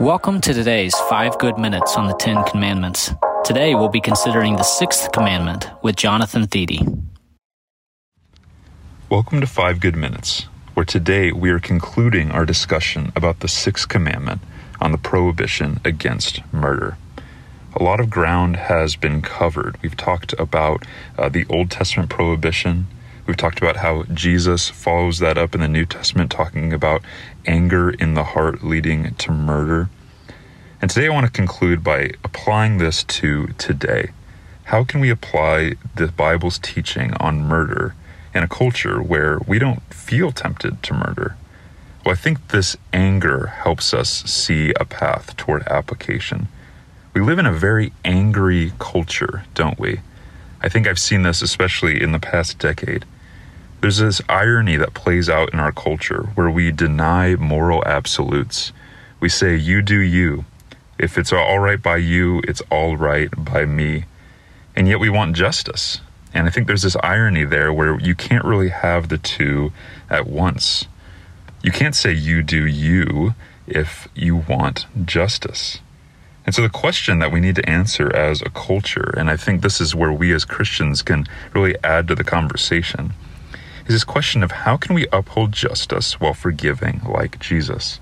Welcome to today's 5 Good Minutes on the Ten Commandments. Today we'll be considering the sixth commandment with Jonathan Thiede. Welcome to 5 Good Minutes, where today we are concluding our discussion about the sixth commandment on the prohibition against murder. A lot of ground has been covered. We've talked about uh, the Old Testament prohibition. We've talked about how Jesus follows that up in the New Testament, talking about anger in the heart leading to murder. And today I want to conclude by applying this to today. How can we apply the Bible's teaching on murder in a culture where we don't feel tempted to murder? Well, I think this anger helps us see a path toward application. We live in a very angry culture, don't we? I think I've seen this especially in the past decade. There's this irony that plays out in our culture where we deny moral absolutes. We say, you do you. If it's all right by you, it's all right by me. And yet we want justice. And I think there's this irony there where you can't really have the two at once. You can't say you do you if you want justice. And so the question that we need to answer as a culture, and I think this is where we as Christians can really add to the conversation, is this question of how can we uphold justice while forgiving like Jesus?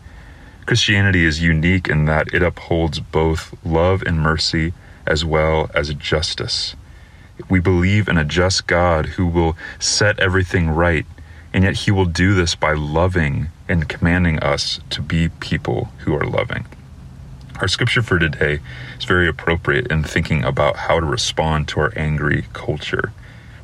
Christianity is unique in that it upholds both love and mercy as well as justice. We believe in a just God who will set everything right, and yet he will do this by loving and commanding us to be people who are loving. Our scripture for today is very appropriate in thinking about how to respond to our angry culture.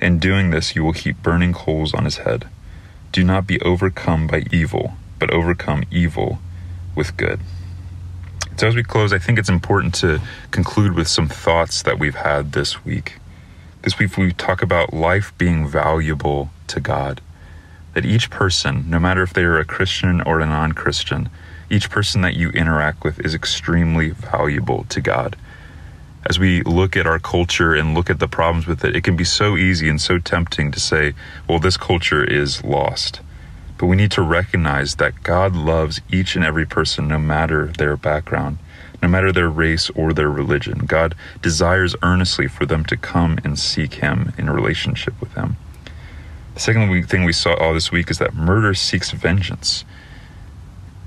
In doing this, you will heap burning coals on his head. Do not be overcome by evil, but overcome evil with good. So, as we close, I think it's important to conclude with some thoughts that we've had this week. This week, we talk about life being valuable to God. That each person, no matter if they are a Christian or a non Christian, each person that you interact with is extremely valuable to God as we look at our culture and look at the problems with it, it can be so easy and so tempting to say, well, this culture is lost. But we need to recognize that God loves each and every person, no matter their background, no matter their race or their religion. God desires earnestly for them to come and seek Him in relationship with Him. The second thing we saw all this week is that murder seeks vengeance.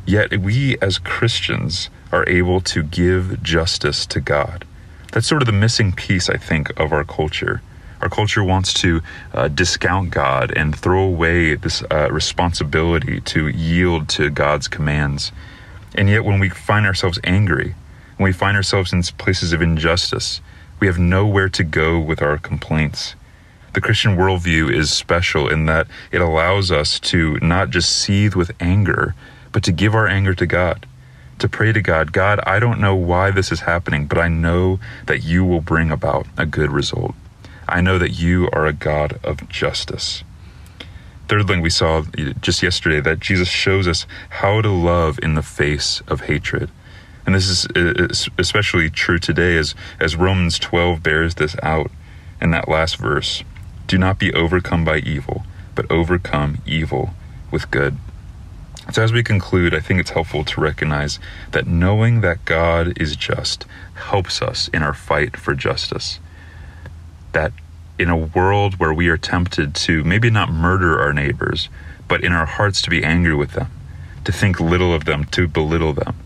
Yet we as Christians are able to give justice to God that's sort of the missing piece, I think, of our culture. Our culture wants to uh, discount God and throw away this uh, responsibility to yield to God's commands. And yet, when we find ourselves angry, when we find ourselves in places of injustice, we have nowhere to go with our complaints. The Christian worldview is special in that it allows us to not just seethe with anger, but to give our anger to God to pray to God, God, I don't know why this is happening, but I know that you will bring about a good result. I know that you are a God of justice. Third thing we saw just yesterday that Jesus shows us how to love in the face of hatred. And this is uh, especially true today as, as Romans 12 bears this out in that last verse. Do not be overcome by evil, but overcome evil with good. So, as we conclude, I think it's helpful to recognize that knowing that God is just helps us in our fight for justice. That in a world where we are tempted to maybe not murder our neighbors, but in our hearts to be angry with them, to think little of them, to belittle them,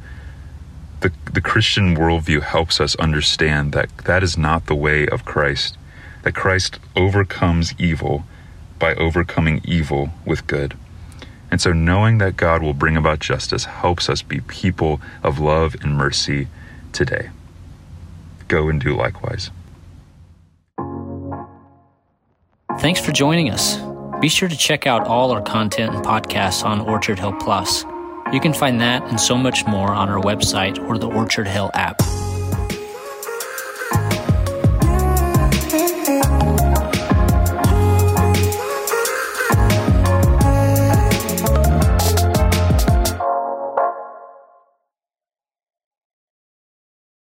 the, the Christian worldview helps us understand that that is not the way of Christ, that Christ overcomes evil by overcoming evil with good. And so, knowing that God will bring about justice helps us be people of love and mercy today. Go and do likewise. Thanks for joining us. Be sure to check out all our content and podcasts on Orchard Hill Plus. You can find that and so much more on our website or the Orchard Hill app.